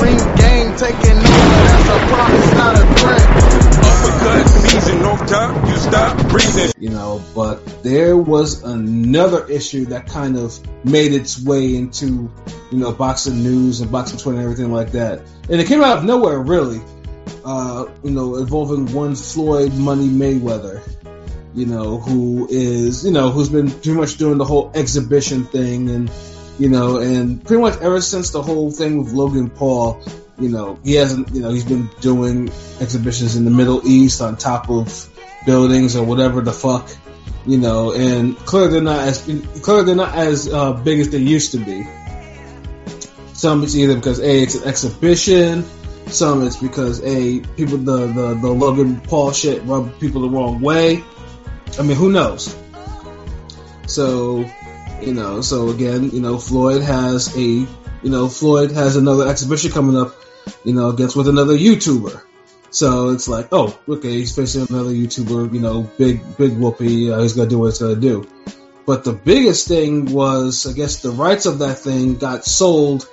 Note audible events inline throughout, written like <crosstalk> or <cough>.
ring game taking over. That's a promise, not a threat. Uppercut season, no time, you stop breathing. You know, but there was another issue that kind of made its way into, you know, boxing news and boxing Twitter and everything like that. And it came out of nowhere, really. Uh, you know, involving one Floyd Money Mayweather you know, who is, you know, who's been pretty much doing the whole exhibition thing and, you know, and pretty much ever since the whole thing with Logan Paul, you know, he hasn't, you know, he's been doing exhibitions in the Middle East on top of buildings or whatever the fuck, you know, and clearly they're not as, clearly they're not as uh, big as they used to be. Some it's either because A, it's an exhibition, some it's because A, people, the, the, the Logan Paul shit rub people the wrong way. I mean, who knows? So, you know, so again, you know, Floyd has a, you know, Floyd has another exhibition coming up, you know, against with another YouTuber. So it's like, oh, okay, he's facing another YouTuber, you know, big, big whoopee. Uh, he's gonna do what he's gonna do. But the biggest thing was, I guess, the rights of that thing got sold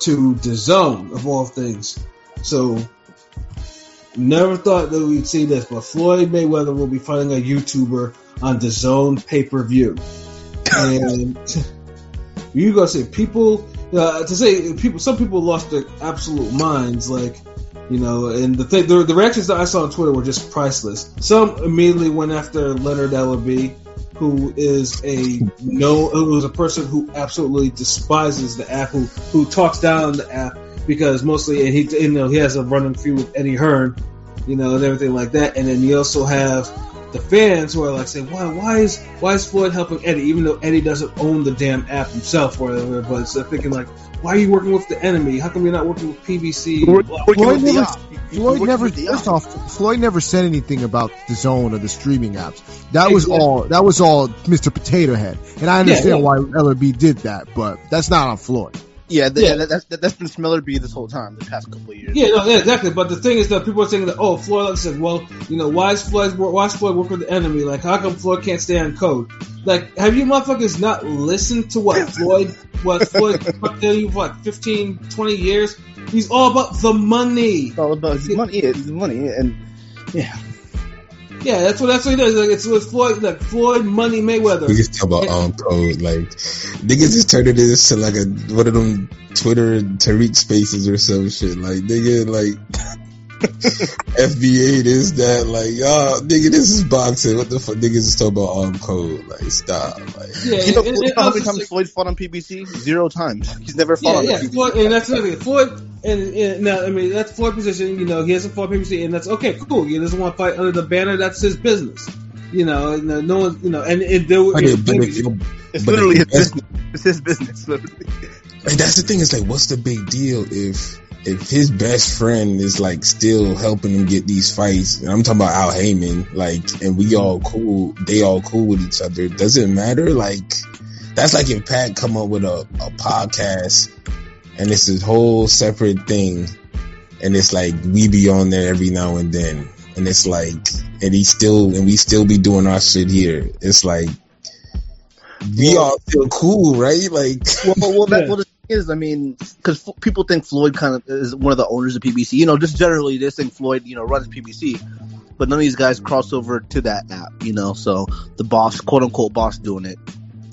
to DAZN of all things. So Never thought that we'd see this, but Floyd Mayweather will be fighting a YouTuber on DAZN pay per view. And you gonna say people uh, to say people? Some people lost their absolute minds, like you know. And the the, the reactions that I saw on Twitter were just priceless. Some immediately went after Leonard Ellerbe, who is a no, who is a person who absolutely despises the app, who who talks down the app because mostly, and he, you know, he has a running feud with Eddie Hearn, you know, and everything like that. And then you also have the fans who are like saying, "Why, why is why is Floyd helping Eddie, even though Eddie doesn't own the damn app himself or whatever?" But they're uh, thinking like, "Why are you working with the enemy? How come you're not working with PBC?" Floyd, never, Floyd never first off, Floyd never said anything about DAZN or the streaming apps. That exactly. was all. That was all Mr. Potato Head, and I understand yeah, yeah. why Ellerbe did that, but that's not on Floyd. Yeah, the, yeah. That, that's that's been Smiller B this whole time, the past couple of years. Yeah, no, yeah, exactly. But the thing is that people are saying that, oh, Floyd, like I said, well, you know, why is Floyd, why is Floyd work with the enemy? Like, how come Floyd can't stay on code? Like, have you motherfuckers not listened to what <laughs> Floyd, what Floyd tell you, what, 15, 20 years? He's all about the money. It's all about his money. It's money, and yeah. Yeah, that's what that's what he does. Like it's with Floyd, like Floyd Money Mayweather. We just talk about um, on code, like niggas just turned it into like a one of them Twitter Tariq Spaces or some shit. Like nigga, like <laughs> FBA this that like y'all nigga this is boxing. What the fuck niggas is talking about um, on code? Like stop. Like yeah, you know, it, it, how many times like, Floyd fought on PBC? Zero times. He's never fought yeah, on yeah. Floyd, and that's the thing. Floyd and, and now, I mean, that's Floyd position. You know, he has a fought previously, and that's okay, cool. He doesn't want to fight under the banner. That's his business. You know, and, uh, no one, you know, and it, there, okay, it, it, it's literally his business. It's his business. Literally. Like that's the thing. Is like, what's the big deal if if his best friend is like still helping him get these fights? And I'm talking about Al Haymon, like, and we all cool. They all cool with each other. Does it matter? Like, that's like if Pat come up with a, a podcast and it's a whole separate thing. And it's like we be on there every now and then, and it's like, and he still, and we still be doing our shit here. It's like we well, all feel cool, right? Like, well, well, that, <laughs> well, the thing is, I mean, because f- people think Floyd kind of is one of the owners of PBC. You know, just generally, they think Floyd, you know, runs PBC, but none of these guys cross over to that app. You know, so the boss, quote unquote, boss doing it.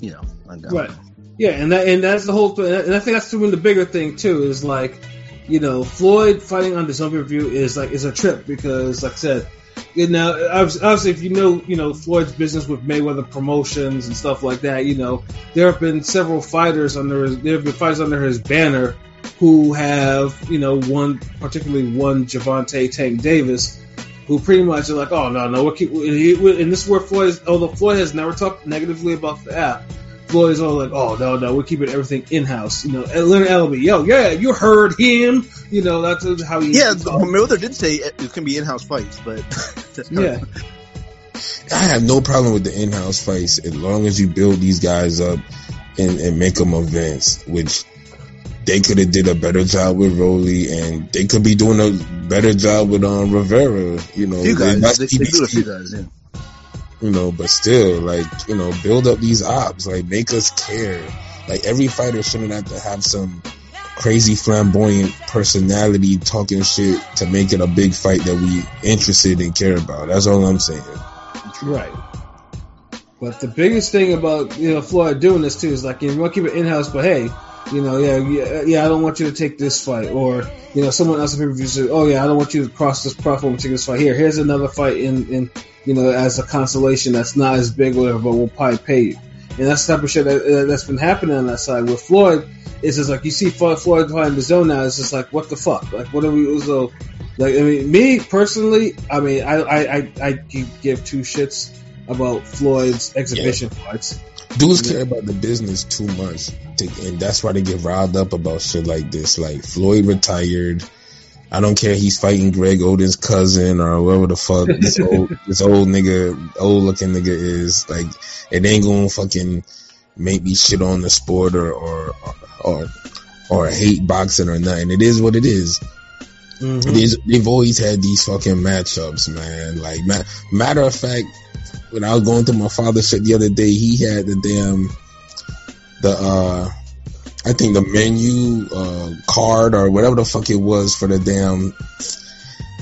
You know, right. Yeah, and that and that's the whole thing. And I think that's even the bigger thing too. Is like, you know, Floyd fighting on the zombie review is like is a trip because, like I said, you know, obviously, if you know, you know Floyd's business with Mayweather Promotions and stuff like that, you know, there have been several fighters under his, there have been fighters under his banner who have, you know, one particularly one Gervonta Tank Davis, who pretty much are like, oh no, no, we're keep, and this is where Floyd, is, although Floyd has never talked negatively about the app Floyd's all like, "Oh no, no, we're keeping everything in house." You know, Leonard Ellerbe, yo, yeah, you heard him. You know, that's how he. Yeah, Mayweather did say it can be in-house fights, but <laughs> yeah. I have no problem with the in-house fights as long as you build these guys up and, and make them events, which they could have did a better job with Rolly, and they could be doing a better job with um Rivera. You know, you guys, they, they do a few guys, yeah you know, but still, like, you know, build up these ops, like, make us care. Like, every fighter shouldn't have to have some crazy flamboyant personality talking shit to make it a big fight that we interested and care about. That's all I'm saying. Right. But the biggest thing about you know Floyd doing this too is like you want to keep it in house, but hey, you know, yeah, yeah, yeah, I don't want you to take this fight, or you know, someone else in pay per view says, oh yeah, I don't want you to cross this platform and take this fight. Here, here's another fight in, in you know, as a consolation that's not as big, or whatever, but we'll probably pay you. And that's the type of shit that, that's been happening on that side. With Floyd, it's just like you see Floyd behind DAZN now. It's just like what the fuck? Like what are we? So, like I mean, me personally, I mean, I I I, I give two shits about Floyd's exhibition yeah. fights. Dudes care about the business too much, to, and that's why they get riled up about shit like this. Like Floyd retired. I don't care. He's fighting Greg Oden's cousin or whoever the fuck this <laughs> old this old nigga, old looking nigga is. Like it ain't gonna fucking make me shit on the sport or or or, or hate boxing or nothing. It is what it is. Mm-hmm. They've always had these fucking matchups, man. Like ma- matter of fact, when I was going through my father's shit the other day, he had the damn the uh I think the menu uh card or whatever the fuck it was for the damn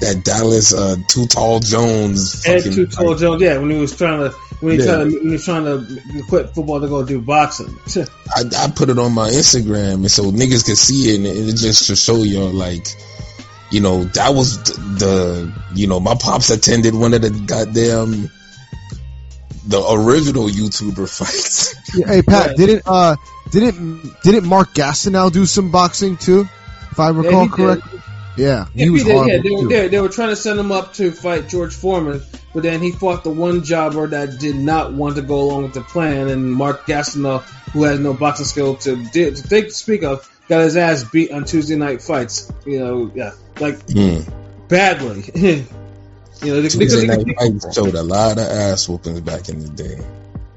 that Dallas uh Too Tall Jones Ed Too Tall Jones, yeah, when he was trying to when he, yeah. tried to, when he trying to quit football to go do boxing. <laughs> I, I put it on my Instagram and so niggas could see it and it just to show y'all like you know that was the, the you know my pops attended one of the goddamn the original YouTuber fights. Yeah, <laughs> hey Pat, yeah. didn't uh didn't didn't Mark Gastineau do some boxing too? If I recall yeah, correctly. Yeah, he was did, yeah, they were, they, they, were trying to send him up to fight George Foreman, but then he fought the one jobber that did not want to go along with the plan, and Mark Gastineau, who has no boxing skill to, to think speak of, got his ass beat on Tuesday night fights. You know, yeah, like mm. badly. <laughs> You know, because they, showed a lot of ass whoopings back in the day.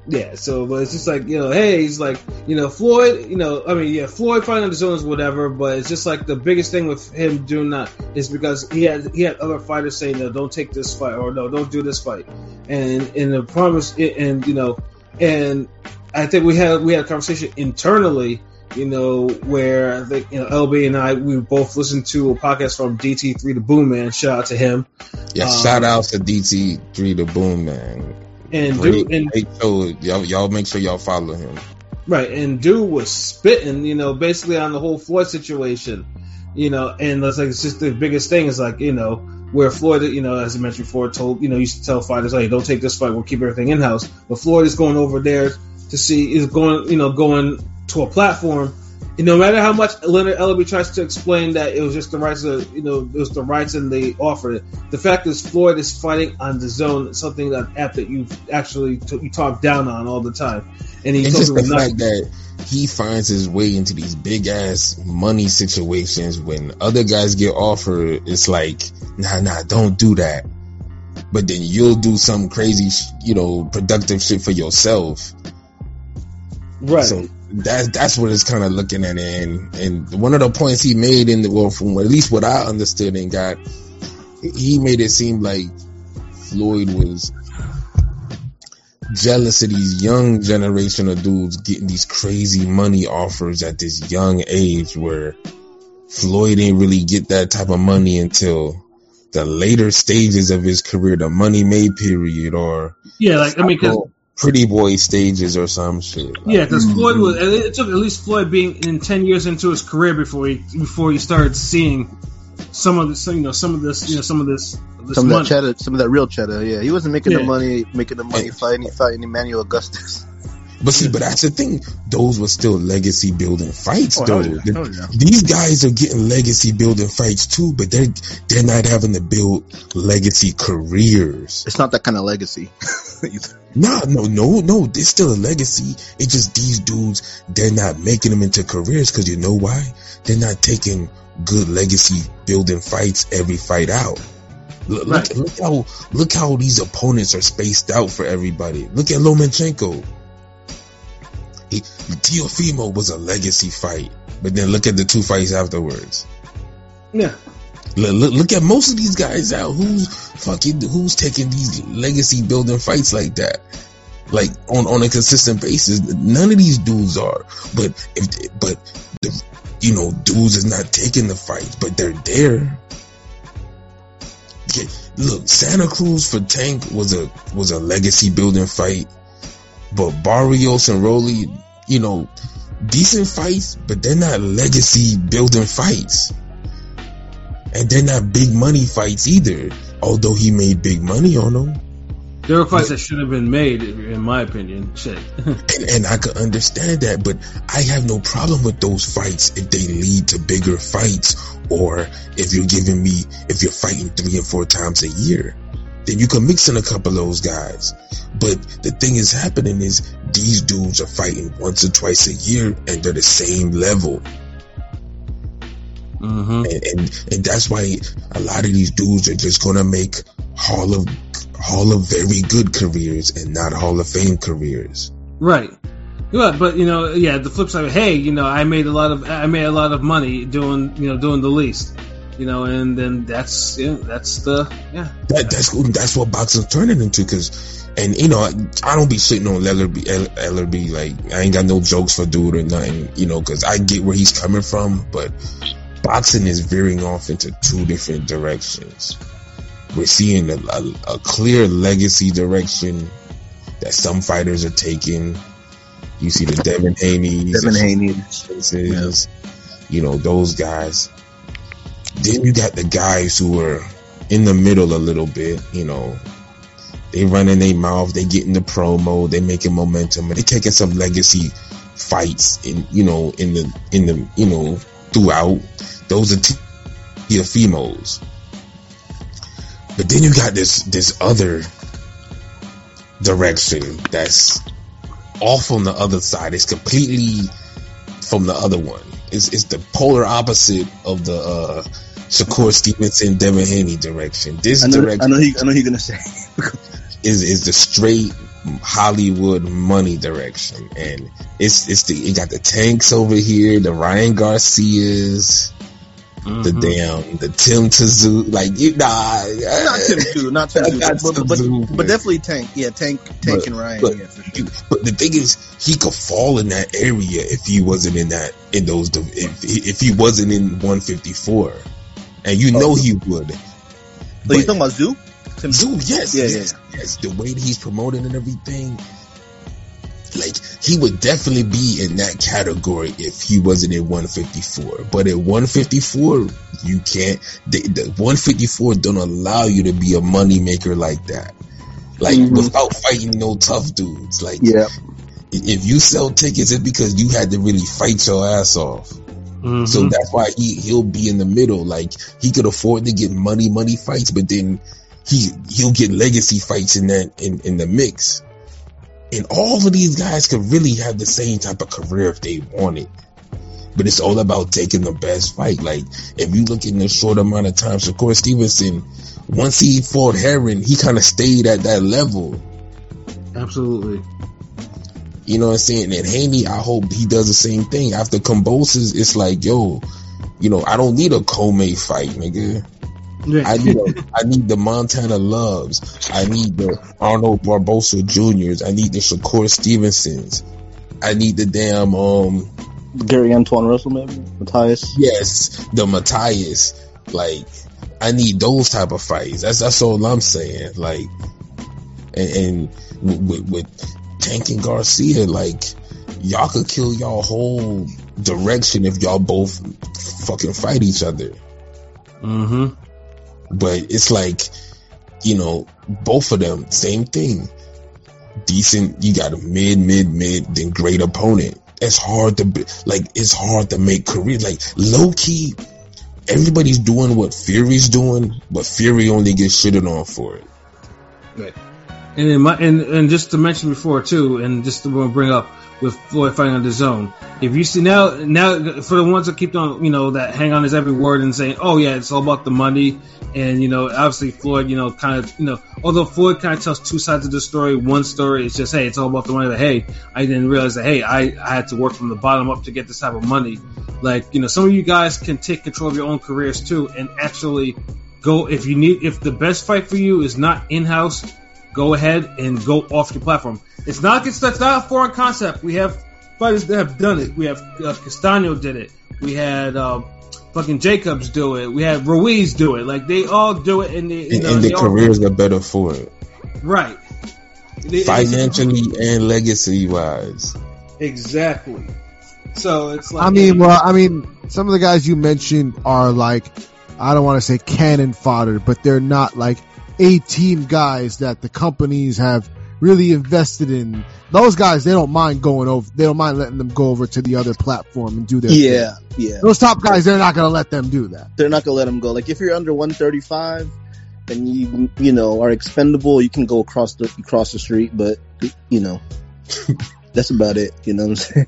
Yeah, so but it's just like you know, hey, he's like you know Floyd, you know, I mean, yeah, Floyd fighting the zones, whatever. But it's just like the biggest thing with him doing that is because he had he had other fighters saying no, don't take this fight or no, don't do this fight, and and the promise, and you know, and I think we had we had a conversation internally you know, where I think, you know, LB and I, we both listened to a podcast from DT3 the Boom Man. Shout out to him. Yeah, um, shout out to DT3 the Boom Man. And great, dude, and great show. Y'all, y'all make sure y'all follow him. Right, and dude was spitting, you know, basically on the whole Floyd situation, you know, and it's like it's just the biggest thing is like, you know, where Floyd, you know, as I mentioned before, told, you know, used to tell fighters, hey, don't take this fight, we'll keep everything in house. But Floyd is going over there to see, is going, you know, going to a platform, and no matter how much Leonard Ellerbe tries to explain that it was just the rights of you know it was the rights and they offered it, the fact is Floyd is fighting on DAZN, something that app that you actually t- you talk down on all the time, and he just the fact that he finds his way into these big ass money situations when other guys get offered, it's like nah nah don't do that, but then you'll do some crazy you know productive shit for yourself. Right. So that's that's what it's kind of looking at, and and one of the points he made in the well, from at least what I understood and got, he made it seem like Floyd was jealous of these young generation of dudes getting these crazy money offers at this young age, where Floyd didn't really get that type of money until the later stages of his career, the money made period, or yeah, like I mean, because oh. Pretty boy stages or some shit. yeah, because mm. Floyd was. It took at least Floyd being in ten years into his career before he before he started seeing some of this. You know, some of this. You know, some of this. this some money. of that cheddar, some of that real cheddar. Yeah, he wasn't making yeah. the money, making the money fighting, fighting Emmanuel Augustus. <laughs> But see, but that's the thing. Those were still legacy building fights, oh, though. Yeah. Yeah. These guys are getting legacy building fights too, but they're they're not having to build legacy careers. It's not that kind of legacy. <laughs> no, no, no, no. It's still a legacy. It's just these dudes. They're not making them into careers because you know why? They're not taking good legacy building fights every fight out. Look, right. look, look how look how these opponents are spaced out for everybody. Look at Lomachenko. He, Teofimo was a legacy fight, but then look at the two fights afterwards. Yeah. Look, look, look, at most of these guys out. Who's fucking who's taking these legacy building fights like that? Like on on a consistent basis. None of these dudes are. But if but the you know, dudes is not taking the fights, but they're there. Okay, look, Santa Cruz for Tank was a was a legacy building fight, but Barrios and Rolly, you know, decent fights, but they're not legacy building fights, and they're not big money fights either. Although he made big money on them. There were fights that should have been made, in my opinion. Shit. <laughs> and, and I could understand that, but I have no problem with those fights if they lead to bigger fights, or if you're giving me, if you're fighting three and four times a year, then you can mix in a couple of those guys. But the thing is happening is these dudes are fighting once or twice a year, and they're the same level. Mm-hmm. And, and and that's why a lot of these dudes are just gonna make Hall of Hall of very good careers and not Hall of Fame careers. Right. Yeah, but you know, yeah. The flip side, hey, you know, I made a lot of I made a lot of money doing you know doing the least, you know, and then that's yeah, that's the yeah. That that's that's what boxing's turning into because, and you know, I, I don't be sitting on Ellerbe, Ellerbe like I ain't got no jokes for dude or nothing, you know, because I get where he's coming from, but boxing is veering off into two different directions. We're seeing a, a, a clear legacy direction that some fighters are taking. You see the Devin Haney, Devin Haney, yeah. you know those guys. Then you got the guys who are in the middle a little bit. You know, they running their mouth, they get getting the promo, they making momentum, and they taking some legacy fights in you know in the in the you know throughout. Those are Teofimos. But then you got this this other direction that's off on the other side. It's completely from the other one. It's it's the polar opposite of the uh Shakur Stevenson, Devin Haney direction. This I know, direction I know he I know you're gonna say <laughs> is is the straight Hollywood money direction, and it's it's the it got the tanks over here, the Ryan Garcias, mm-hmm. the damn the Tim Tszyu, like you nah, not Tim Tszyu, not Tim <laughs> Tszyu, but, but, but, definitely Tank, yeah, Tank, Tank but, and Ryan, but, yeah, for sure. But the thing is, he could fall in that area if he wasn't in that in those if if he wasn't in 154, and you know oh, he would. But, you talking about Tszyu? Tim Tszyu, yes, yeah, yes, yeah. yes. The way he's promoting and everything, like he would definitely be in that category if he wasn't in 154. But at 154, you can't. The, the 154 don't allow you to be a money maker like that. Like mm-hmm. without fighting no tough dudes. Like yeah. if you sell tickets, it's because you had to really fight your ass off. Mm-hmm. So that's why he he'll be in the middle. Like he could afford to get money money fights, but then he he'll get legacy fights in that in, in the mix. And all of these guys could really have the same type of career if they wanted. But it's all about taking the best fight. Like if you look in the short amount of time, Shakur Stevenson, once he fought Herring, he kind of stayed at that level. Absolutely. You know what I'm saying? And Haney, I hope he does the same thing. After Kambosos, it's like, yo, you know, I don't need a Commey fight, nigga. I need a, I need the Montana Loves. I need the Arnold Barbosa Juniors. I need the Shakur Stevensons. I need the damn um Gary Antuanne Russell, maybe Matthias. Yes, the Matthias. Like I need those type of fights. That's that's all I'm saying. Like and, and with, with Tank and Garcia, like y'all could kill y'all whole direction if y'all both fucking fight each other. Mm-hmm. But it's like, you know, both of them, same thing. Decent, you got a mid, mid, mid, then great opponent. It's hard to be, like, it's hard to make career. Like, low key, everybody's doing what Fury's doing, but Fury only gets shitted on for it. Right. And my, and, and just to mention before too, and just to bring up, with Floyd fighting on DAZN. If you see now, now for the ones that keep on, you know, that hang on his every word and saying, "Oh yeah, it's all about the money," and you know, obviously Floyd, you know, kind of, you know, although Floyd kind of tells two sides of the story. One story is just, "Hey, it's all about the money." That hey, I didn't realize that. Hey, I, I had to work from the bottom up to get this type of money. Like, you know, some of you guys can take control of your own careers too, and actually go if you need if the best fight for you is not in house go ahead and go off your platform. It's not it's, not a foreign concept. We have fighters that have done it. We have uh, Castano did it. We had uh, fucking Jacobs do it. We had Ruiz do it. Like they all do it, and they, you and, know, and they the careers are better for it, right. Financially and legacy wise. exactly. So it's like I mean, well, I mean, some of the guys you mentioned are like, I don't want to say cannon fodder, but they're not like A team guys that the companies have really invested in. Those guys, they don't mind going over, they don't mind letting them go over to the other platform and do their Yeah, thing. yeah. Those top guys, they're not going to let them do that. They're not gonna let them go. Like if you're under 135 and you you know are expendable, you can go across the across the street. But you know, <laughs> that's about it. You know what I'm saying?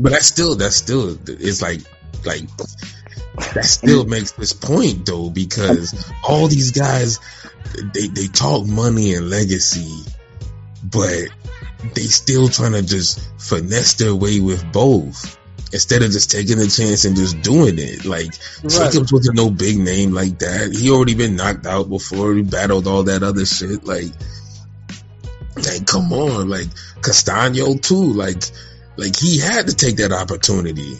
But that's still that's still it's like like that still makes this point though because all these guys they they talk money and legacy, but they still trying to just finesse their way with both instead of just taking a chance and just doing it. Like Right. Jacobs wasn't no big name like that. He already been knocked out before. He battled all that other shit. Like, like come on, like Castano too. Like, like he had to take that opportunity.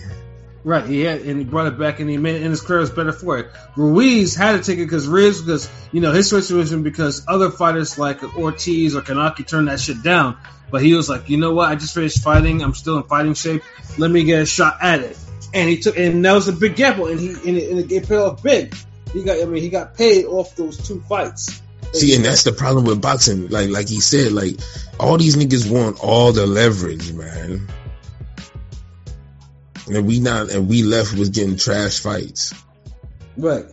Right, he had, and he brought it back, and he made it, and his career was better for it. Ruiz had to take it because Ruiz, because you know his situation, because other fighters like Ortiz or Kanaki turned that shit down. But he was like, you know what? I just finished fighting. I'm still in fighting shape. Let me get a shot at it. And he took, and that was a big gamble, and he and it, and it paid off big. He got, I mean, he got paid off those two fights. See, and that's the problem with boxing. Like, like he said, like all these niggas want all the leverage, man. And we not, and we left with getting trash fights. right.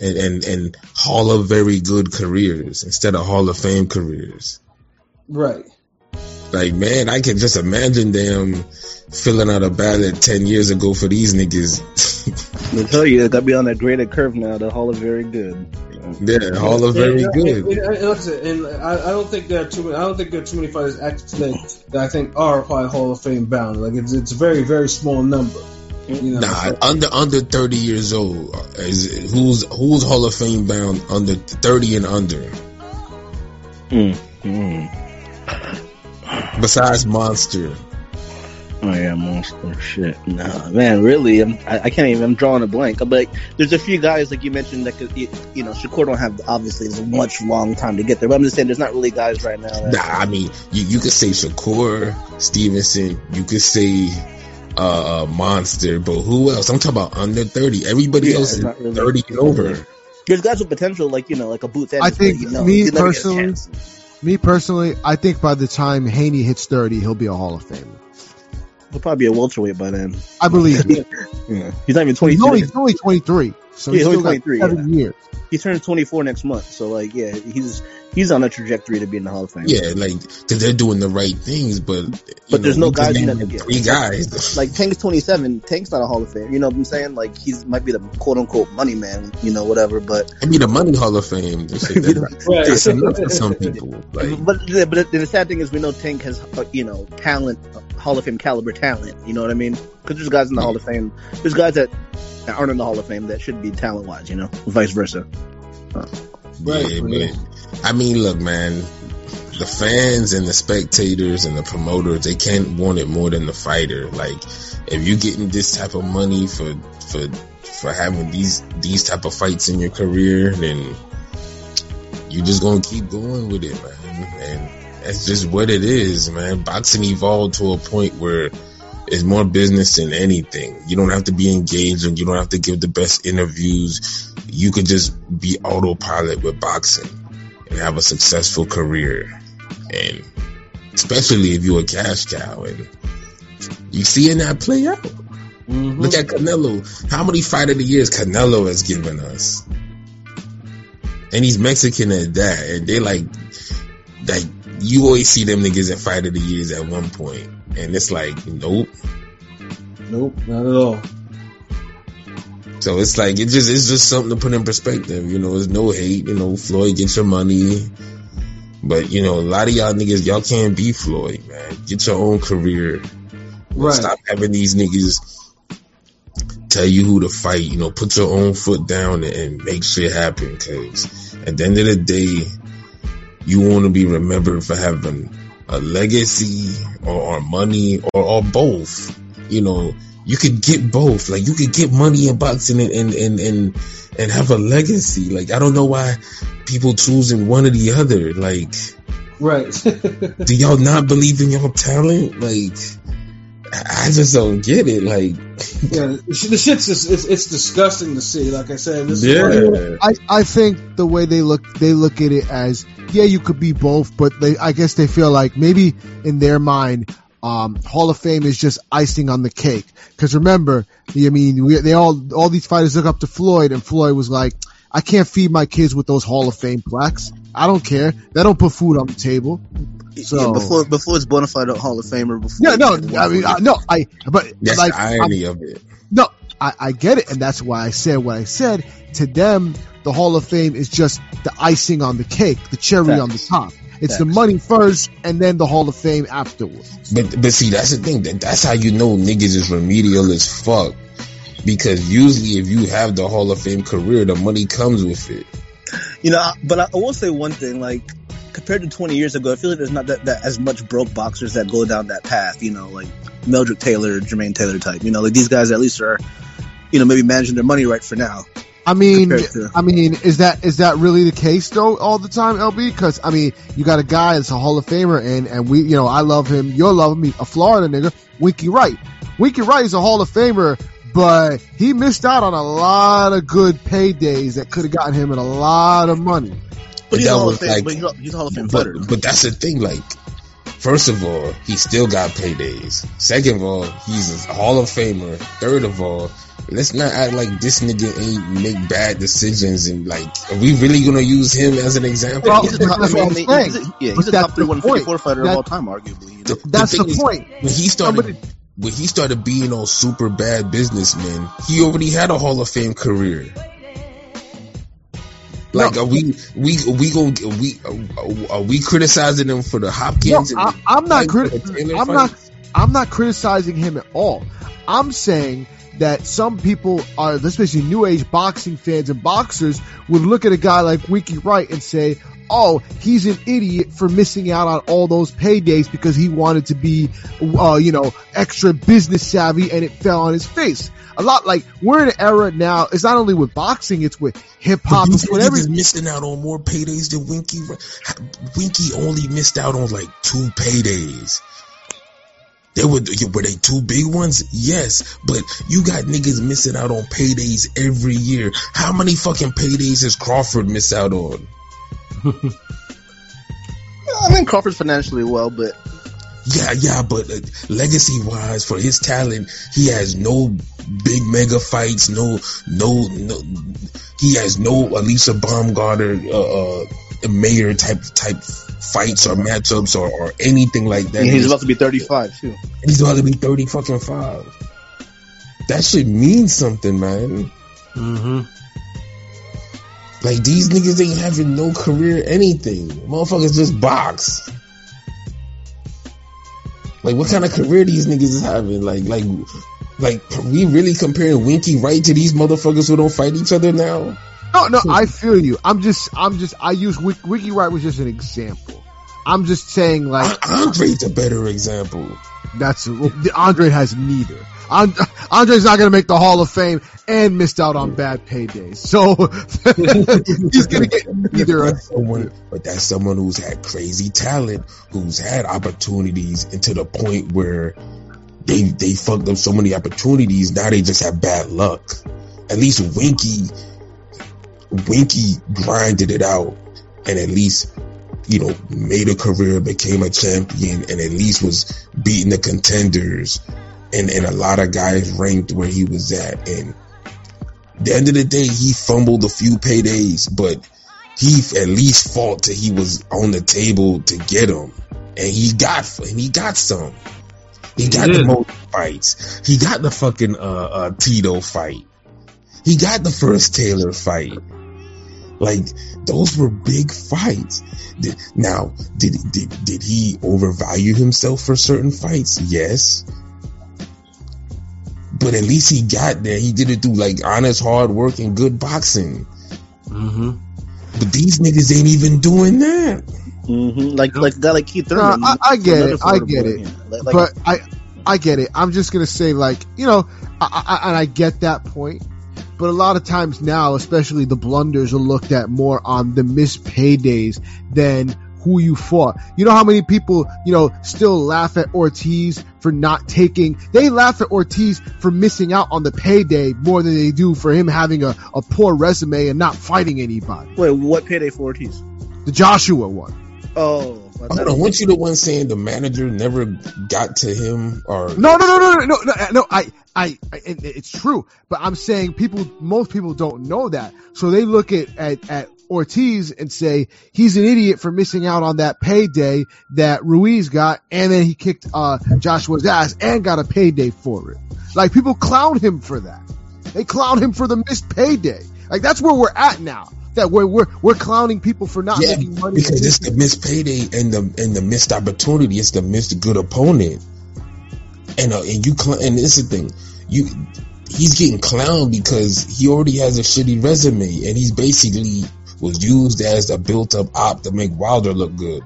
and, and and Hall of very good careers instead of Hall of Fame careers. Right. Like man, I can just imagine them filling out a ballot ten years ago for these niggas. <laughs> I tell you, they gotta be on that graded curve now. The Hall of Very Good. Yeah, all of very And- good. And, and, and like I said, and I, I don't think there are too many. I don't think there are too many fighters active today that I think are probably Hall of Fame bound. Like it's it's a very very small number. You know, Nah, under under thirty years old is who's who's Hall of Fame bound under thirty and under. Hmm, hmm. Besides Monster, Oh yeah, monster shit. Nah, man, really, I'm, I, I can't even. I'm drawing a blank. But like, there's a few guys like you mentioned that could, you, you know, Shakur don't have obviously there's a much long time to get there. But I'm just saying, there's not really guys right now. That, Nah, I mean, you, you could say Shakur Stevenson, you could say uh, uh, Monster, but who else? I'm talking about under 30. Everybody Yeah, else is not really- 30 and over. There's guys with potential, like you know, like a Boots. I think but, you know, me you never get a personally- Me personally, I think by the time Haney hits 30, he'll be a Hall of Famer. He'll probably be a welterweight by then. I believe. <laughs> Yeah, he's not even He's 22. only, he's only 23. So Yeah, he's he's only got 23, seven years. he turns 24 next month. So like, yeah, he's he's on a trajectory to be in the Hall of Fame. Yeah, like, cause they're doing the right things, but, you But there's no guys in that- Three guys. <laughs> Like Tank's 27. Tank's not a Hall of Fame. You know what I'm saying? Like he's might be the quote unquote money man. You know, whatever. But I mean, the Money Hall of Fame. This shit, that- <laughs> Right. That's enough for some people. Like, <laughs> but the- but the sad thing is we know Tank has uh, you know talent, uh, Hall of Fame caliber talent. You know what I mean? Because there's guys in the Hall of Fame. There's guys that that aren't in the Hall of Fame that should be talent wise. You know, vice versa. Right. yeah, but I mean, look, man, the fans and the spectators and the promoters, they can't want it more than the fighter. Like, if you're getting this type of money for for for having these these type of fights in your career, then you're just gonna keep going with it, man. And that's just what it is, man. Boxing evolved to a point where it's more business than anything. You don't have to be engaged and you don't have to give the best interviews. You could just be autopilot with boxing and have a successful career. And especially if you're a cash cow and you seeing that play out. Mhm. Look at Canelo. How many fight of the years Canelo has given us? And he's Mexican at that. And they like, like, you always see them niggas in fight of the years at one point. And it's like, nope. Nope, not at all. So it's like, it just, it's just something to put in perspective. You know, there's no hate. You know, Floyd, get your money. But, you know, a lot of y'all niggas, y'all can't be Floyd, man. Get your own career. Right. Stop having these niggas tell you who to fight. You know, put your own foot down and make shit happen. Cause at the end of the day, you want to be remembered for having a legacy or, or money or, or both. You know, you could get both. Like you could get money in boxing and and and and, and have a legacy. Like I don't know why people choosing one or the other. Like, right? do y'all not believe in y'all talent? Like, I just don't get it. Like, yeah, the shit's just it's, it's disgusting to see. Like I said, yeah. I I think the way they look they look at it as yeah, you could be both, but they I guess they feel like maybe in their mind um, Hall of Fame is just icing on the cake. Because remember, I mean, we, they all all these fighters look up to Floyd, and Floyd was like, "I can't feed my kids with those Hall of Fame plaques. I don't care. They don't put food on the table." So yeah, before before it's bona fide Hall of Famer. Before yeah, no, I mean, I, no, I but that's like, the irony I'm, of it. No, I, I get it, and that's why I said what I said. To them, the Hall of Fame is just the icing on the cake, the cherry Thanks. on the top. It's Thanks. the money first, and then the Hall of Fame afterwards. But but see, that's the thing. That that's how you know niggas is remedial as fuck. Because usually, if you have the Hall of Fame career, the money comes with it. You know, but I, I will say one thing. Like compared to 20 years ago, I feel like there's not that, that as much broke boxers that go down that path. You know, like Meldrick Taylor, Jermaine Taylor type. You know, like these guys at least are, you know, maybe managing their money right for now. I mean, to, I mean, is that is that really the case though all the time, LB? Because I mean, you got a guy that's a Hall of Famer, and and we, you know, I love him. You're loving me, a Florida nigga, Winky Wright. Winky Wright is a Hall of Famer, but he missed out on a lot of good paydays that could have gotten him in a lot of money. But he's, a Hall, of Fame, like, but he's a Hall of Fame but, but that's the thing, like First of all, he still got paydays. Second of all, he's a Hall of Famer. Third of all, let's not act like this nigga ain't make bad decisions and like, are we really gonna use him as an example? Well, he's a top, I mean, he's a, yeah, he's a top 154 fighter that, of all time, arguably. You know? That's the, the point. Is, when he started, Somebody, when he started being on super bad businessman, he already had a Hall of Fame career. Like, no, are we we we going we are we criticizing him for the Hopkins? No, I, am not criti- I'm not I'm not criticizing him at all. I'm saying that some people are, especially new age boxing fans and boxers, would look at a guy like Winky Wright and say, "Oh, he's an idiot for missing out on all those paydays because he wanted to be, uh, you know, extra business savvy, and it fell on his face." a lot like we're in an era now. It's not only with boxing; it's with hip hop. It's with everything. Missing out on more paydays than Winky. Winky only missed out on like two paydays. There were were they two big ones? Yes, but you got niggas missing out on paydays every year. How many fucking paydays has Crawford missed out on? <laughs> I mean, Crawford's financially well, but yeah, yeah, but uh, legacy wise, for his talent, he has no big mega fights. No, no, no. He has no Alyssa Baumgardner, uh, uh, Mayer type type fights or matchups or, or anything like that. And he's about to be thirty five too. He's about to be thirty fucking five. That should mean something, man. Mm-hmm. Like these niggas ain't having no career anything. Motherfuckers just box. Like, what kind of career these niggas is having? Like, like, like, we really comparing Winky Wright to these motherfuckers who don't fight each other now? No, no, hmm. I feel you. I'm just, I'm just, I use Winky Wright was just an example. I'm just saying, like, Andre's a better example. That's Andre has neither. <laughs> Andre's not going to make the Hall of Fame and missed out on bad paydays. So <laughs> he's going to get neither. Someone, but that's someone who's had crazy talent, who's had opportunities, and to the point where they they fucked up so many opportunities. Now they just have bad luck. At least Winky, Winky grinded it out, and at least you know, made a career, became a champion, and at least was beating the contenders and, and a lot of guys ranked where he was at. And the end of the day, he fumbled a few paydays, but he at least fought till he was on the table to get them. And he got, and he got some. He got the most fights. He got the fucking, uh, uh, Tito fight. He got the first Taylor fight. Like those were big fights. Did, now, did did did he overvalue himself for certain fights? Yes but at least he got there. He did it through like honest hard work and good boxing. Mm-hmm. But these niggas ain't even doing that. Mm-hmm. Like like that, like Keith Thurman. No, I, I, get it. I get it. Like, like, but I I get it. I'm just gonna say, like, you know, I, I, and I get that point. But a lot of times now, especially the blunders are looked at more on the missed paydays than who you fought. You know how many people, you know, still laugh at Ortiz for not taking, they laugh at Ortiz for missing out on the payday more than they do for him having a, a poor resume and not fighting anybody. Wait, what payday for Ortiz? The Joshua one. Oh. I don't know. Weren't you the one saying the manager never got to him or No, no, no, no, no, no, no, no. I, I, I it, it's true, but I'm saying people, most people don't know that. So they look at, at, at Ortiz and say he's an idiot for missing out on that payday that Ruiz got, and then he kicked uh, Joshua's ass and got a payday for it. Like people clown him for that. They clown him for the missed payday. Like that's where we're at now. That we're we're we're clowning people for not yeah, making money. because it's the missed payday and the and the missed opportunity. It's the missed good opponent, and uh, and you cl- and it's the thing you he's getting clowned because he already has a shitty resume and he's basically was used as a built up op to make Wilder look good.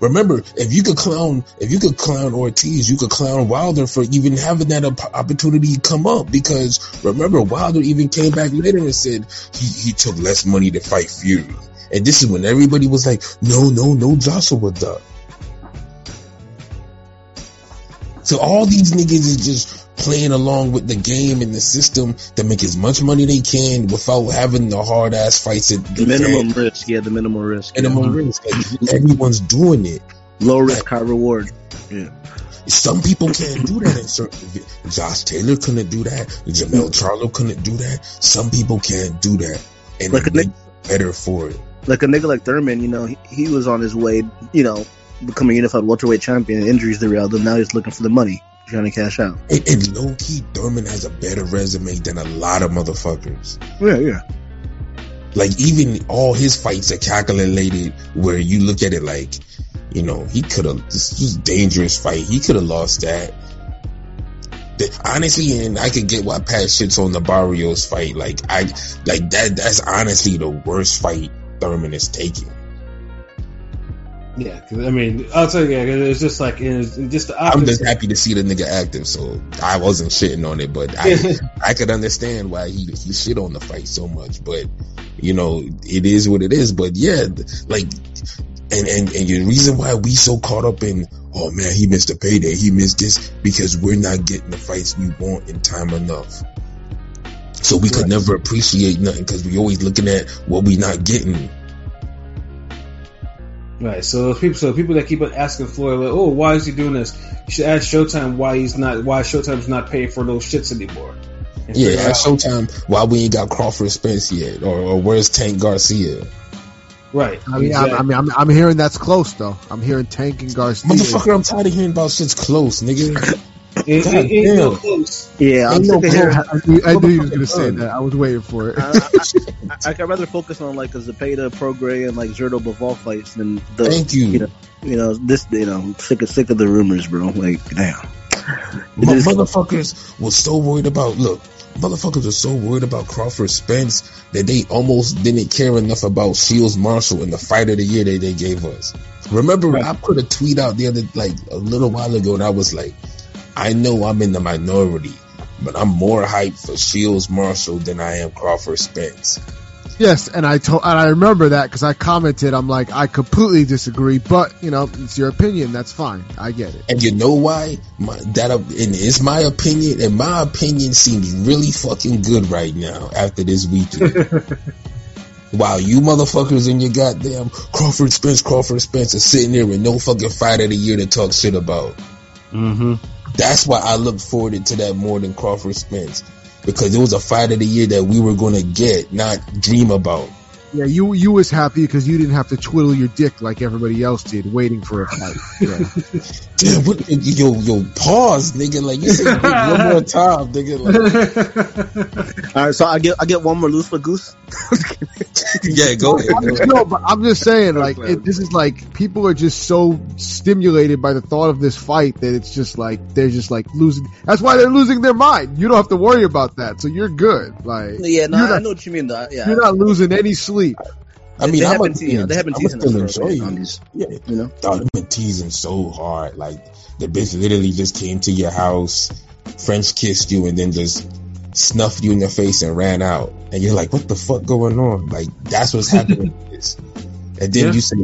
Remember, if you could clown, if you could clown Ortiz, you could clown Wilder for even having that op- opportunity come up. Because remember, Wilder even came back later and said he, he took less money to fight Fury. And this is when everybody was like, no, no, no, Joshua duck. So all these niggas is just playing along with the game and the system to make as much money they can without having the hard ass fights at The minimum risk, yeah, the minimum risk. minimum mm-hmm. risk. Like, everyone's doing it. Low risk, high reward. Yeah. Some people can't do that in certain. Josh Taylor couldn't do that. Jermell mm-hmm. Charlo couldn't do that. Some people can't do that, and Like they a Nick- better for it. Like a nigga like Thurman, you know, he, he was on his way, you know, becoming a unified welterweight champion. Injuries derailed him. Now he's looking for the money, trying to cash out. And, and low key, Thurman has a better resume than a lot of motherfuckers. Yeah, yeah. Like even all his fights are calculated, where you look at it like, you know, he could have. This was dangerous fight. He could have lost that. Honestly, and I could get why Pat shits on the Barrios fight. Like I, like that. That's honestly the worst fight Thurman is taking. Yeah, 'cause, I mean, I'll tell you, yeah, it's just like it's just the I'm just happy to see the nigga active, so I wasn't shitting on it, but I <laughs> I could understand why he he shit on the fight so much. But you know, it is what it is. But yeah, like, and and and the reason why we so caught up in oh man, he missed a payday, he missed this because we're not getting the fights we want in time enough. So we could Right. never appreciate nothing because we always looking at what we not getting. Right. So people, so people that keep asking Floyd, like, "Oh, why is he doing this?" You should ask Showtime why he's not, why Showtime's not paying for those shits anymore. And Yeah, figure at Showtime, why we ain't got Crawford Spence yet, or, or where's Tank Garcia? Right. I mean, exactly. I, I mean, I'm, I'm hearing that's close though. I'm hearing Tank and Garcia. Motherfucker, I'm tired of hearing about shit's close, nigga. It, God it, no damn. close. Yeah, I'm no. I knew, I knew he was gonna say that. I was waiting for it. Uh, I, I, I, I'd rather focus on like a Zepeda, Prograis, and like Zurdo Bivol fights than the. Thank you. You know, you know this. You know, I'm sick of sick of the rumors, bro. Like, damn. It Mo- motherfuckers was so worried about look motherfuckers were so worried about crawford spence that they almost didn't care enough about shields marshall in the fight of the year that they gave us remember i put a tweet out the other like a little while ago and i was like i know i'm in the minority but i'm more hyped for shields marshall than i am crawford spence Yes, and I told, and I remember that because I commented. I'm like, I completely disagree, but you know, it's your opinion. That's fine. I get it. And you know why? My, that and it's my opinion, and my opinion seems really fucking good right now after this weekend. <laughs> While you motherfuckers in your goddamn Crawford Spence, Crawford Spence are sitting there with no fucking fight of the year to talk shit about. Mm-hmm. That's why I look forward to that more than Crawford Spence. Because it was a fight of the year that we were gonna get, not dream about. Yeah, you you was happy because you didn't have to twiddle your dick like everybody else did, waiting for a fight. Yeah. <laughs> Damn, what, yo, yo, pause, nigga. Like you said, one more time, nigga. Like, <laughs> All right, so I get I get one more loose for Goose. <laughs> <laughs> yeah, go ahead. I'm just, no, but I'm just saying, like, it, this is like people are just so stimulated by the thought of this fight that it's just like they're just like losing. That's why they're losing their mind. You don't have to worry about that, so you're good. Like, Yeah, no, you're I not, know what you mean. Though. Yeah, you're not losing any sleep. I mean, they I'm have a, been, te- they have been I'm teasing still us for a bit enjoy on these, Yeah, you know. dog, they've been teasing so hard. Like the bitch literally just came to your house, French kissed you, and then just snuffed you in the face and ran out. And you're like, what the fuck going on? Like that's what's happening. <laughs> And then Yeah. you say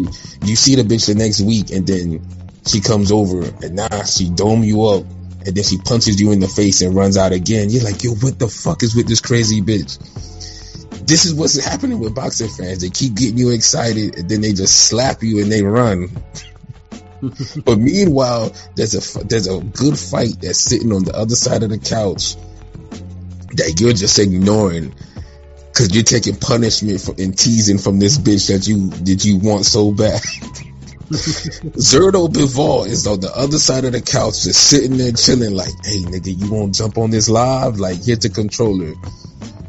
you see the bitch the next week, and then she comes over and now she dome you up, and then she punches you in the face and runs out again. You're like, yo, what the fuck is with this crazy bitch? This is what's happening with boxing fans. They keep getting you excited, and then they just slap you and they run. <laughs> but meanwhile, there's a there's a good fight that's sitting on the other side of the couch that you're just ignoring because you're taking punishment for, and teasing from this bitch that you that you want so bad. <laughs> Zurdo Bivol is on the other side of the couch, just sitting there chilling, like, "Hey, nigga, you won't jump on this live? Like, hit the controller."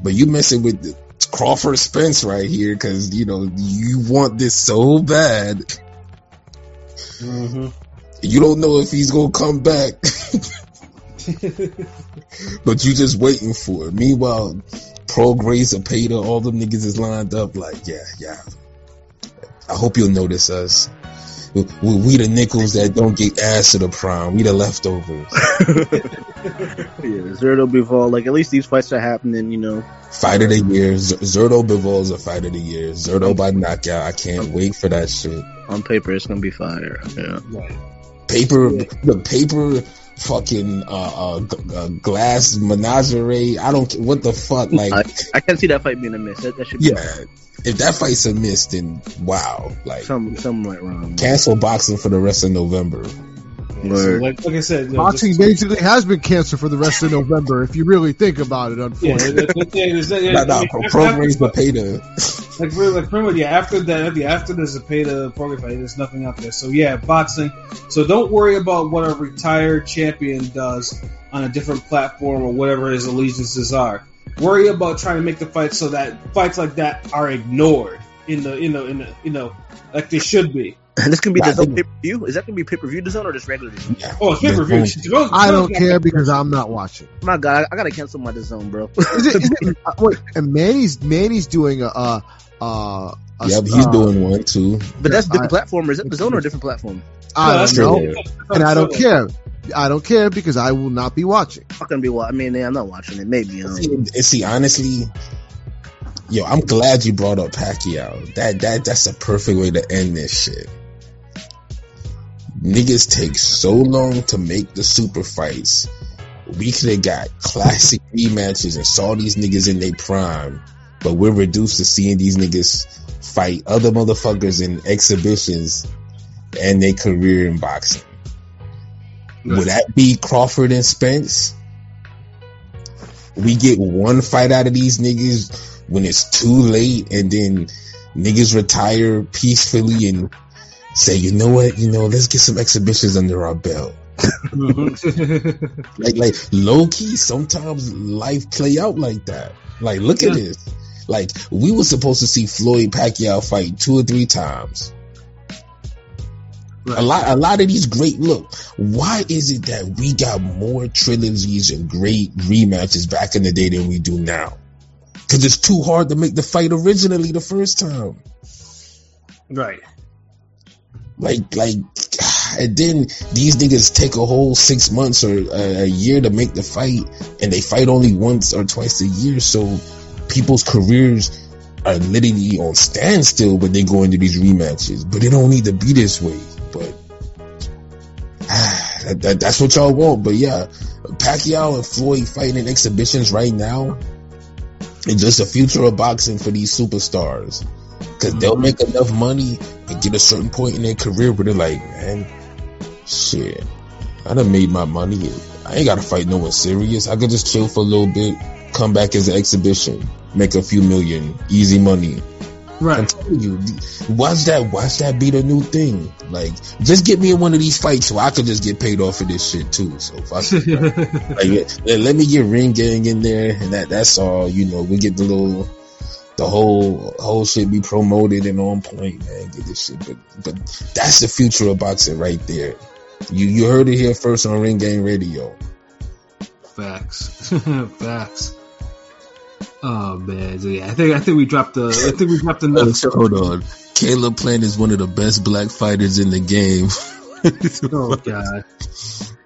But you messing with the Crawford Spence right here because you know you want this so bad. Mm-hmm. You don't know if he's gonna come back, <laughs> <laughs> but you just waiting for it. Meanwhile, Pro Grace, Zepeda, all them niggas is lined up. Like, yeah, yeah. I hope you'll notice us. We, we, we the nickels that don't get ass to the prime. We the leftovers. <laughs> Yeah, Zurdo Bivol, like at least these fights are happening, you know. Fight of the year. Z- Zurdo Bivol is a fight of the year. Zurdo by knockout. I can't wait for that shit. On paper, it's gonna be fire. Yeah. Right. paper the paper fucking uh, uh, g- uh glass menagerie i don't what the fuck like I, I can see that fight being a miss. That, that should be yeah if that fight's a miss then wow like some something went wrong. cancel boxing for the rest of november So, like, like I said, you know, Boxing just- basically has been canceled for the rest of November, if you really think about it. Unfortunately, the, the thing is that, yeah, nah, I nah, mean, pro, after- Prograis the payda like really, like pretty much, yeah. After that, yeah, after the Zepeda program fight, there's nothing out there. So yeah, boxing. So don't worry about what a retired champion does on a different platform or whatever his allegiances are. Worry about trying to make the fight so that fights like that are ignored in the you know in the you know like they should be. And <laughs> this can be Nah, the pay per view. Is that gonna be pay per view zone or just regular DAZN? yeah. Oh, pay per view. I don't care because I'm not watching. My God, I, I gotta cancel my DAZN, bro. Is it? Is it <laughs> uh, wait, and Manny's Manny's doing a. uh uh, a- yep he's uh, doing one too but that's different I- platform. Is it the zone or a different platform? I don't true. know, and I don't care. I don't care because I will not be watching. Not gonna be what? I mean, I'm not watching it. Maybe. You know. see, see honestly yo i'm glad you brought up pacquiao that that that's a perfect way to end this shit niggas take so long to make the super fights. We could have got classic rematches and saw these niggas in their prime, but we're reduced to seeing these niggas fight other motherfuckers in exhibitions and their career in boxing. Would that be Crawford and Spence? We get one fight out of these niggas when it's too late, and then niggas retire peacefully and say, you know what, you know, let's get some exhibitions under our belt. Mhm. <laughs> Like, like low key, sometimes life play out like that. Like, look at this. Like, we were supposed to see Floyd Pacquiao fight two or three times. A lot, a lot of these great look. Why is it that we got more trilogies and great rematches back in the day than we do now? Because it's too hard to make the fight originally the first time. right. Like, like, and then these niggas take a whole six months or a, a year to make the fight, and they fight only once or twice a year. So people's careers are literally on standstill when they go into these rematches. But it don't need to be this way. But <sighs> that, that, that's what y'all want. But yeah, Pacquiao and Floyd fighting in exhibitions right now. It's just the future of boxing for these superstars because they'll mm-hmm. make enough money and get a certain point in their career where they're like, man, shit, I done made my money. I ain't gotta fight no one serious. I could just chill for a little bit, come back as an exhibition, make a few million, easy money. Right. I'm telling you, watch that, watch that be the new thing. Like, just get me in one of these fights so I could just get paid off for this shit too. So fuck it. <laughs> like, let, let me get ring gang in there, and that that's all. You know, we get the little, the whole whole shit be promoted and on point, man. Get this shit, but but that's the future of boxing right there. You you heard it here first on Ring Gang Radio. Facts. <laughs> Facts. Oh man, so, yeah, I think I think we dropped the I think we dropped so <laughs> hold on. Caleb Plant is one of the best black fighters in the game. <laughs> Oh god.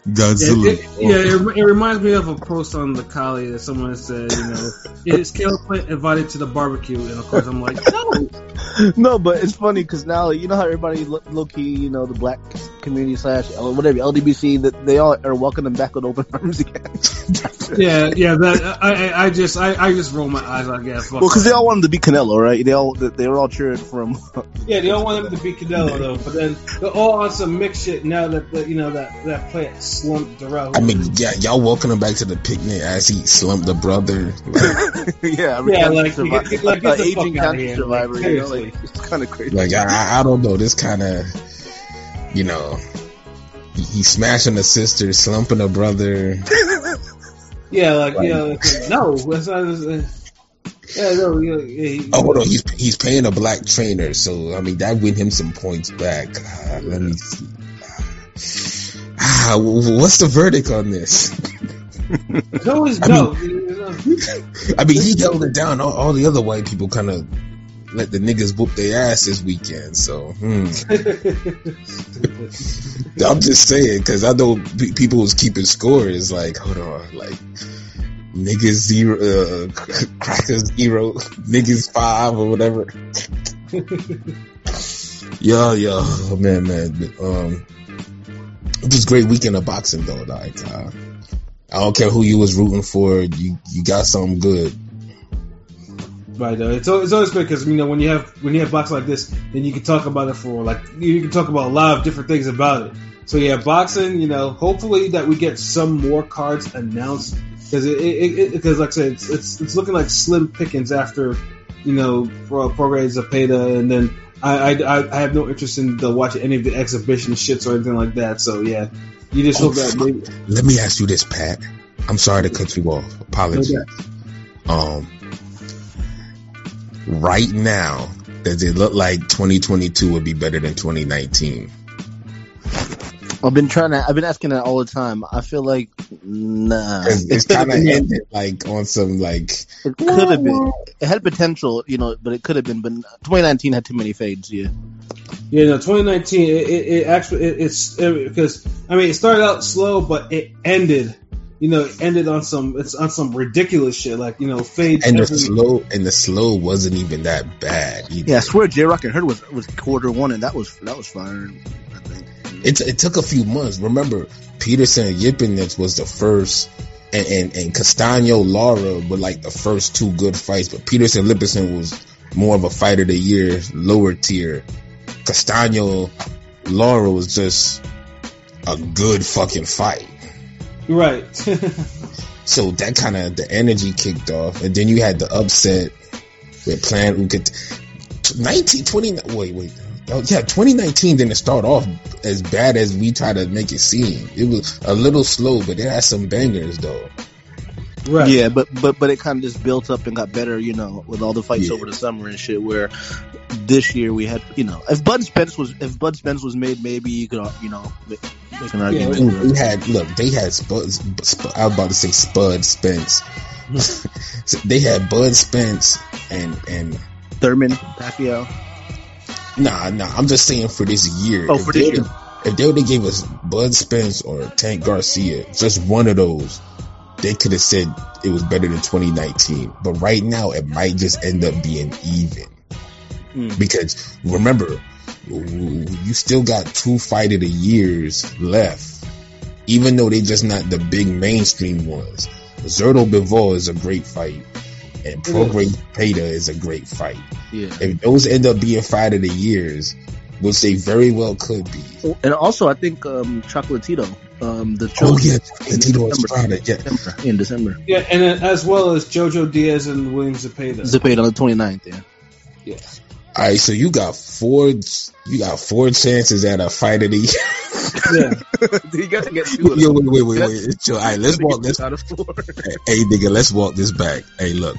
Godzilla. It, it, yeah, it, it reminds me of a post on the Kali that someone said, you know, is Caleb Plant invited to the barbecue? And of course, I'm like, no. <laughs> no, but it's funny because now you know how everybody low, low key, you know, the black community slash whatever LDBC that they all are welcoming back with open <laughs> arms again. <laughs> Yeah, yeah. That I, I, I just, I, I just roll my eyes. I guess. well, because they all wanted to be Canelo, right? They all they were all cheering for him. Yeah, they don't want him to be Canelo though. But then they're all on some mixed shit now that, that you know that that Plant slumped Dirrell. I mean, yeah, y'all welcome him back to the picnic as he slumped the brother. <laughs> Like, yeah, Yeah, like, survivor- get- like, get uh, the aging fuck outta cancer survivor. like, you know, like, <laughs> it's kind of crazy. like I, I don't know. This kind of, you know, he, he smashing a sister, slumping a brother. <laughs> yeah, like yeah, like, no, that's not. Uh, yeah, no, yeah, yeah, he- Oh, hold on. He's he's paying a black trainer, so I mean that win him some points back. Uh, let me see. Ah, what's the verdict on this? <laughs> no, it's I no. <laughs> I mean, he held it down. All, all the other white people kind of let the niggas whoop their ass this weekend. So, hmm. <laughs> I'm just saying because I know pe- people was keeping score. It's like, hold on, like niggas zero, uh, crackers zero, niggas five or whatever. yo, yo, oh, man, man. Um, it was great weekend of boxing though. Like, uh, I don't care who you was rooting for. You you got something good. Right. It's it's always good because you know when you have when you have boxing like this, then you can talk about it for like you can talk about a lot of different things about it. So yeah, boxing. You know, hopefully that we get some more cards announced because it because like I said, it's, it's it's looking like slim pickings after you know for Prograis Zepeda, and then I, I I have no interest in the watching any of the exhibition shits or anything like that. So yeah, you just Oh, hope that maybe, Let me ask you this, Pat. I'm sorry to cut you off. Apologies. Um, right now, does it look like 2022 would be better than 2019? I've been trying to. I've been asking that all the time. I feel like nah. it's better kind of ended like on some like It could have been. It had potential, you know, but it could have been. But 2019 had too many fades. Yeah. Yeah, no, 2019. It, it, it actually it, it's it, because I mean it started out slow, but it ended. You know, it ended on some it's on some ridiculous shit like you know fades. and the slow and the slow wasn't even that bad. Either. Yeah, I swear J Rock and Heard was was quarter one, and that was that was fire. I think. It, it took a few months. Remember, Peterson and Yipinets was the first, and, and, and Castano Lara were like the first two good fights. But Peterson Lipperson was more of a fighter of the year, lower tier. Castano Lara was just a good fucking fight. right. <laughs> So that kind of the energy kicked off, and then you had the upset with Plan Ukat. 19, 20, wait, wait. Oh, yeah, 2019 didn't start off as bad as we try to make it seem. It was a little slow, but it had some bangers though. right. Yeah, but but but it kind of just built up and got better, you know, with all the fights Yeah. over the summer and shit. Where this year we had, you know, if Bud Spence was if Bud Spence was made, maybe you could, you know, make, make an argument. Yeah, for it. We had look, they had Spud. Spud I was about to say Spud Spence. Hmm. So <laughs> they had Bud Spence and and Thurman, Pacquiao. Nah nah. I'm just saying for this year. Oh, If for they this year. if they would have gave us Bud Spence or Tank Garcia, just one of those, they could have said it was better than 2019. But right now, it might just end up being even. Mm. Because remember, you still got two fight of the years left, even though they just not the big mainstream ones. Zurdo Bivol is a great fight, and Prograis Peta is a great fight. Yeah. If those end up being fight of the years, which they very well could be, And also, I think um, Chocolatito, um, the Oh Choco- yeah, in Tito December. Estrada. Yeah, December, in December. Yeah, and then as well as JoJo Diaz and William Zepeda. Zapata on the 29th, yeah. yes. All right, so you got four. You got four chances at a fight of the year. <laughs> Yeah. <laughs> you got to get two of Yo, them. wait, wait, wait, wait. Chill. All right, let's walk this. out of four. Hey, nigga, let's walk this back. Hey, look.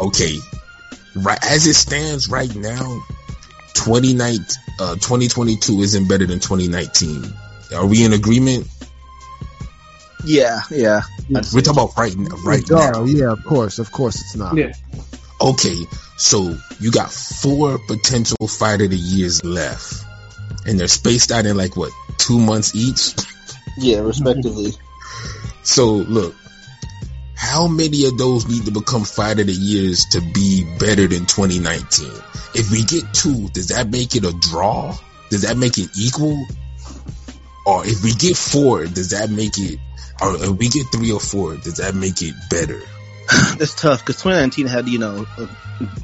Okay, right as it stands right now, 29, uh, 2022 isn't better than 2019. Are we in agreement? Yeah, yeah. I'd We're talking about right, right now. Yeah, of course, of course, it's not. Yeah. Okay, so you got four potential fighter of the years left, and they're spaced out in like what two months each. yeah, respectively. So look, how many of those need to become fighter of the years to be better than 2019? If we get two, does that make it a draw? Does that make it equal? Or if we get four, does that make it? Or if we get three or four, does that make it better? <sighs> It's tough because 2019 had, you know, uh,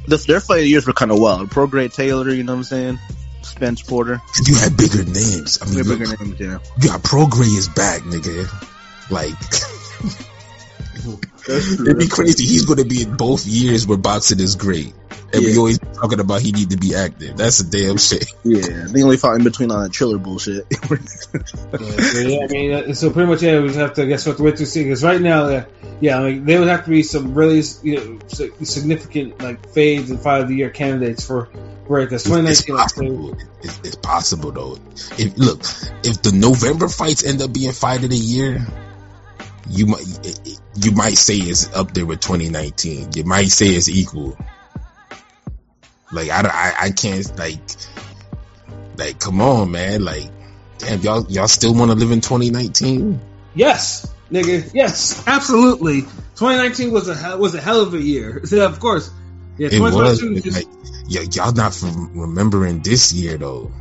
the, their fight years were kind of wild. Prograis Taylor, you know what I'm saying? Spence Porter. You had bigger names. I mean, look, bigger names, yeah. you got Prograis is back, nigga. Like, <laughs> it'd be crazy. He's going to be in both years where boxing is great. And we Yeah. always talking about he need to be active. That's a damn shit. <laughs> Yeah, they only fought in between on that chiller bullshit. <laughs> Yeah, so, yeah, I mean, uh, so pretty much, yeah, we just have to I guess we have to wait to see because right now, uh, yeah, I mean, there would have to be some really, you know, significant like fades and fight of the year candidates for for it. That's It's 2019. like, possible. It's, it's possible though. If look, if the November fights end up being fight of the year, you might it- it- you might say it's up there with 2019. You might say it's equal. Like I, I, I can't like like come on, man. Like damn, y'all y'all still want to live in 2019? Yes, nigga. Yes, absolutely. 2019 was a hell- was a hell of a year. <laughs> Yeah, of course. Yeah, It was 2022 just like y- y'all not from remembering this year though.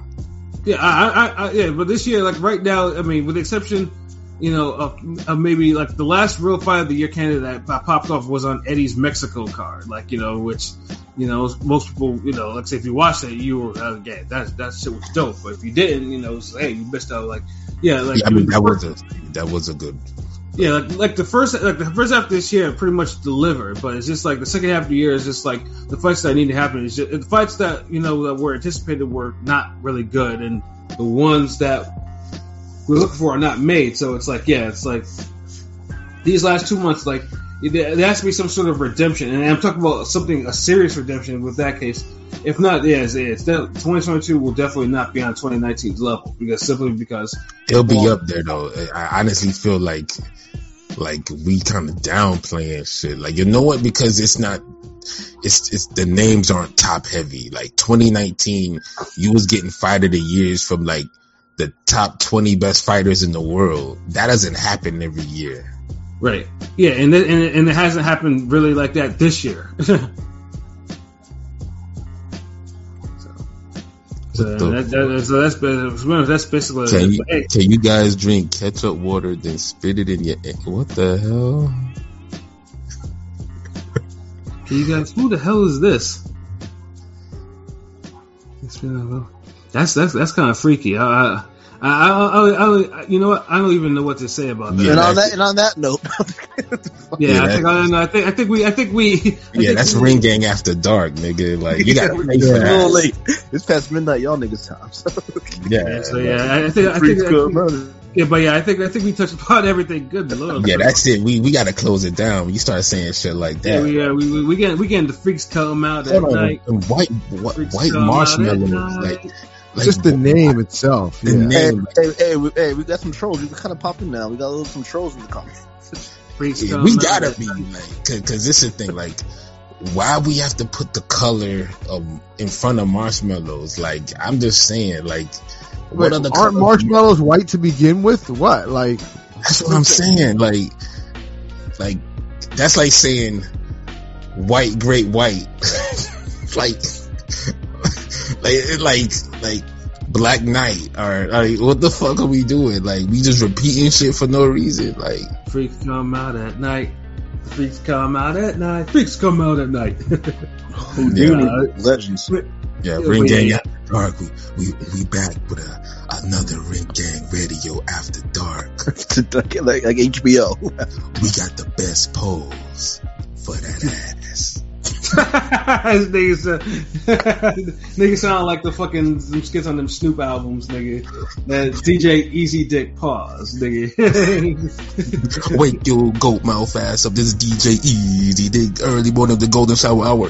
Yeah, I, I, I, yeah, but this year, like right now, I mean, with the exception, you know, of, of maybe like the last real fight of the year candidate that popped off was on Eddie's Mexico card, like you know, which you know most people, you know, like say if you watched it, you were uh, yeah, that that shit was dope, but if you didn't, you know, it's, hey, you missed out. Like yeah, like Yeah, I mean that was a that was a good yeah, like, like the first like the first half of this year pretty much delivered, but it's just like the second half of the year is just like the fights that need to happen. Is just, the fights that you know that were anticipated were not really good, and the ones that we're looking for are not made. So it's like yeah, it's like these last two months, like there has to be some sort of redemption, and I'm talking about something a serious redemption with that case. If not, yeah, it's, it's 2022 will definitely not be on 2019's level because simply because It'll be up there though. I honestly feel like like we kind of downplaying shit. Like you know what? Because it's not. It's it's the names aren't top heavy. Like 2019, you was getting fight of the years from like the top 20 best fighters in the world. That doesn't happen every year. Right. Yeah, and it, and, it, and it hasn't happened really like that this year. <laughs> so, so, that, that, so that's that's basically. Can you hey, can you guys drink ketchup water then spit it in your? What the hell? can you guys, who the hell is this? It's been a- That's that's that's kind of freaky. I, I, I, I, I, I, you know what? I don't even know what to say about that. Yeah, and on that and on that note, <laughs> Yeah, Yeah, I think I, I think I think we I think we. I Yeah, think that's we- Ring Gang after dark, nigga. Like you got to pay for it's a little that. late. It's past midnight, y'all niggas time. So. Yeah, So yeah, I I think I Freaks think, I Club, think brother. yeah, but yeah, I think I think we touched upon everything. Good lord. Yeah, that's it. We we gotta close it down. When you start saying shit like Yeah, that. we, uh, we, we, we get we getting the freaks come out at on, night. white white, white come at marshmallows, night. like like Just the name itself. The Yeah. name. Hey, hey, hey, we, hey, we got some trolls. We kind of popping now. We got a little some trolls in the comments. Yeah, we gotta at be night. like, cause, 'cause this is the thing. Like, why we have to put the color of in front of marshmallows? Like, I'm just saying, like, what Wait, other aren't marshmallows white to begin with? What? Like, That's what I'm saying. Like, like that's like saying white, great white. <laughs> like, like, like, like Black Knight or like, what the fuck are we doing? Like, we just repeating shit for no reason. Like, Freaks come out at night. Freaks come out at night. Freaks come out at night. <laughs> Houdini, legends. yeah, Yeah, Ring but Gang yeah. After Dark. We, we, we back with a, another Ring Gang Radio After Dark. <laughs> like, like like HBO. We got the best pose for that ass. <laughs> niggas, uh, <laughs> niggas sound like the fucking some skits on them Snoop albums, nigga. That DJ Easy Dick pause, nigga. <laughs> Wake your goat mouth ass up. This is DJ Easy, the early morning of the golden shower hour.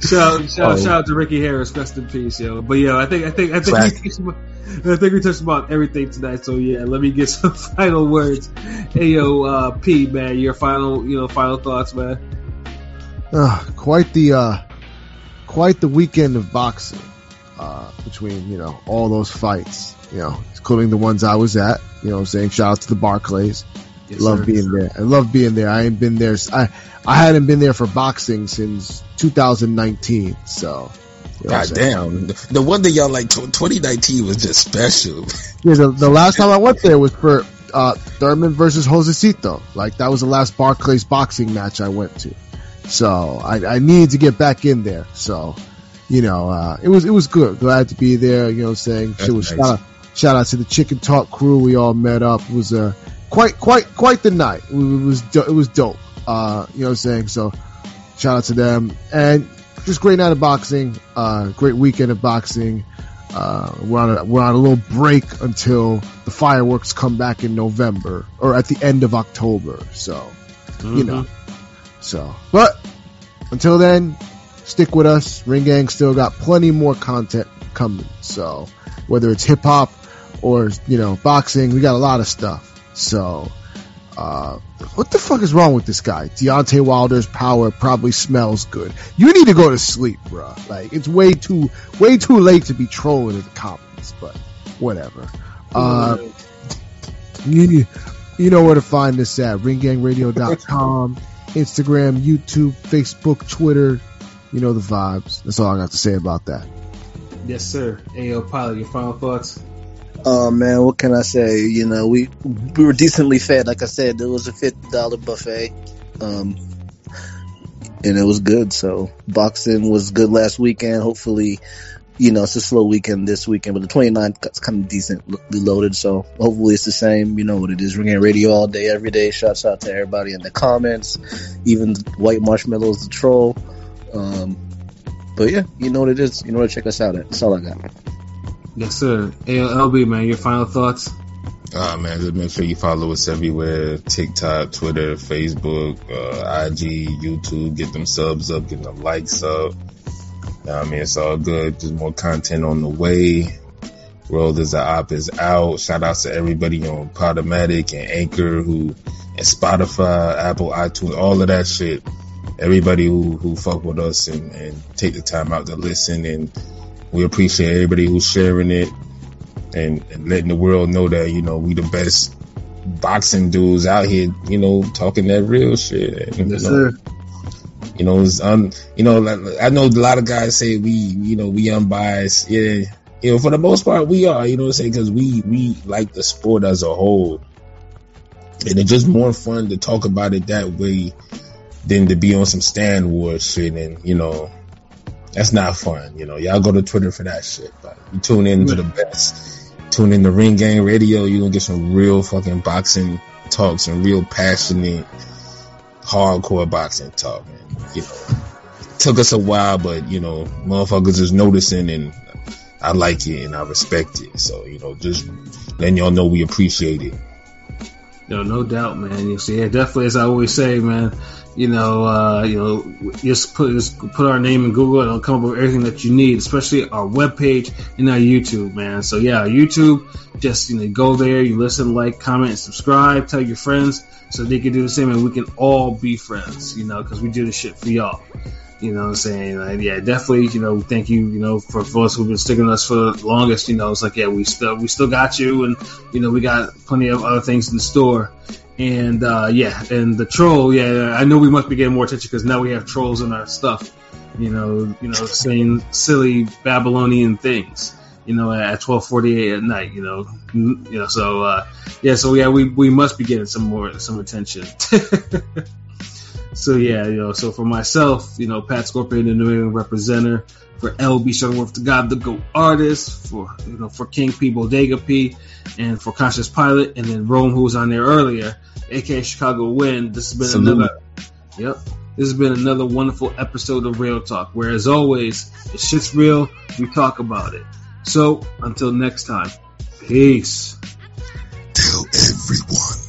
shout, shout, oh. shout out to Ricky Harris, rest in peace, yo. But yo, I think, I think, I think, we touched about, I think we touched about everything tonight. So yeah, let me get some final words. Hey yo, uh, P man, your final, you know, final thoughts, man. Uh, quite the, uh, quite the weekend of boxing. Uh, between you know all those fights, you know, including the ones I was at. You know, I'm saying shout out to the Barclays. Yes, love sir. being there. I love being there. I ain't been there. I I hadn't been there for boxing since 2019. So. You know God damn! The one that y'all like 2019 was just special. Yeah, the, the last time I went there was for uh, Thurman versus Josesito. Like that was the last Barclays boxing match I went to. So I, I needed to get back in there. So, you know, uh, it was it was good. Glad to be there. You know, what I'm saying That's was nice. shout out, shout out to the Chicken Talk crew. We all met up. It was a quite quite quite the night. It was it was dope. Uh, you know what I'm saying? So shout out to them and just great night of boxing. Uh, great weekend of boxing. Uh, we're on a, we're on a little break until the fireworks come back in November or at the end of October. So, mm-hmm. you know, so, but until then, stick with us. Ring Gang still got plenty more content coming. So whether it's hip hop or, you know, boxing, we got a lot of stuff. So, uh, what the fuck is wrong with this guy? Deontay Wilder's power probably smells good. You need to go to sleep, bro. Like, it's way too, way too late to be trolling in the comments, but whatever. Uh, you, you know where to find this at ringgangradio.com, Instagram, YouTube, Facebook, Twitter. You know the vibes. That's all I got to say about that. Yes, sir. AO Pilot, your final thoughts? Oh man, what can I say? You know, we we were decently fed. Like I said, there was a fifty dollar buffet, um, and it was good. So boxing was good last weekend. Hopefully, you know, it's a slow weekend this weekend, but the 29th got kind of decently loaded. So hopefully it's the same. You know what it is. Ring Gang radio all day, every day. Shouts out to everybody in the comments, even White Marshmallows, the troll. Um, but yeah, you know what it is. You know where to check us out at. That's all I got. Yes, sir. LB, man, your final thoughts? Uh, man, just make sure you follow us everywhere TikTok, Twitter, Facebook, uh, IG, YouTube. Get them subs up, get them likes up. I mean, it's all good. There's more content on the way. World is a op is out. Shout out to everybody on Podomatic and Anchor who, and Spotify, Apple, iTunes, all of that shit. Everybody who, who fuck with us and, and take the time out to listen and we appreciate everybody who's sharing it and, and letting the world know that, you know, we the best boxing dudes out here, you know, talking that real shit. And, yes, you know, sir. You know, it's um, you know, like, I know a lot of guys say we, you know, we unbiased. Yeah, you know, for the most part, we are. You know, what I'm saying because we we like the sport as a whole, and it's just more fun to talk about it that way than to be on some stand war shit and you know that's not fun. You know, y'all go to Twitter for that shit, but you tune in to the best. Tune in to Ring Gang Radio. You're gonna get some real fucking boxing talks and real passionate, hardcore boxing talk, man. You know, took us a while, but you know, motherfuckers is noticing and I like it and I respect it. So, you know, just letting y'all know we appreciate it. No, no doubt, man. You see, yeah, definitely, as I always say, man, you know, uh, you know, just put just put our name in Google and it'll come up with everything that you need, especially our webpage and our YouTube, man. So yeah, YouTube, just you know, go there, you listen, like, comment, subscribe, tell your friends so they can do the same, and we can all be friends, you know, because we do this shit for y'all. You know what I'm saying? Like, yeah, definitely, you know, thank you, you know, for, us who've been sticking us for the longest, you know, it's like, yeah, we still, we still got you and, you know, we got plenty of other things in the store and uh, yeah, and the troll, yeah, I know we must be getting more attention because now we have trolls in our stuff. You know, you know, saying silly Babylonian things. You know, at twelve forty eight at night. You know, you know. So uh, yeah, so yeah, we we must be getting some more some attention. <laughs> so yeah, you know, so for myself, you know, Pat Scorpion, the New England representative, for LB Shuttleworth, the God, the Go artist, for you know, for King P, Bodega P, and for Conscious Pilot, and then Rome, who was on there earlier aka Chicago Win. This has been Salute. another. Yep. This has been another wonderful episode of Real Talk, where as always, if shit's real, we talk about it. So until next time, peace. Tell everyone.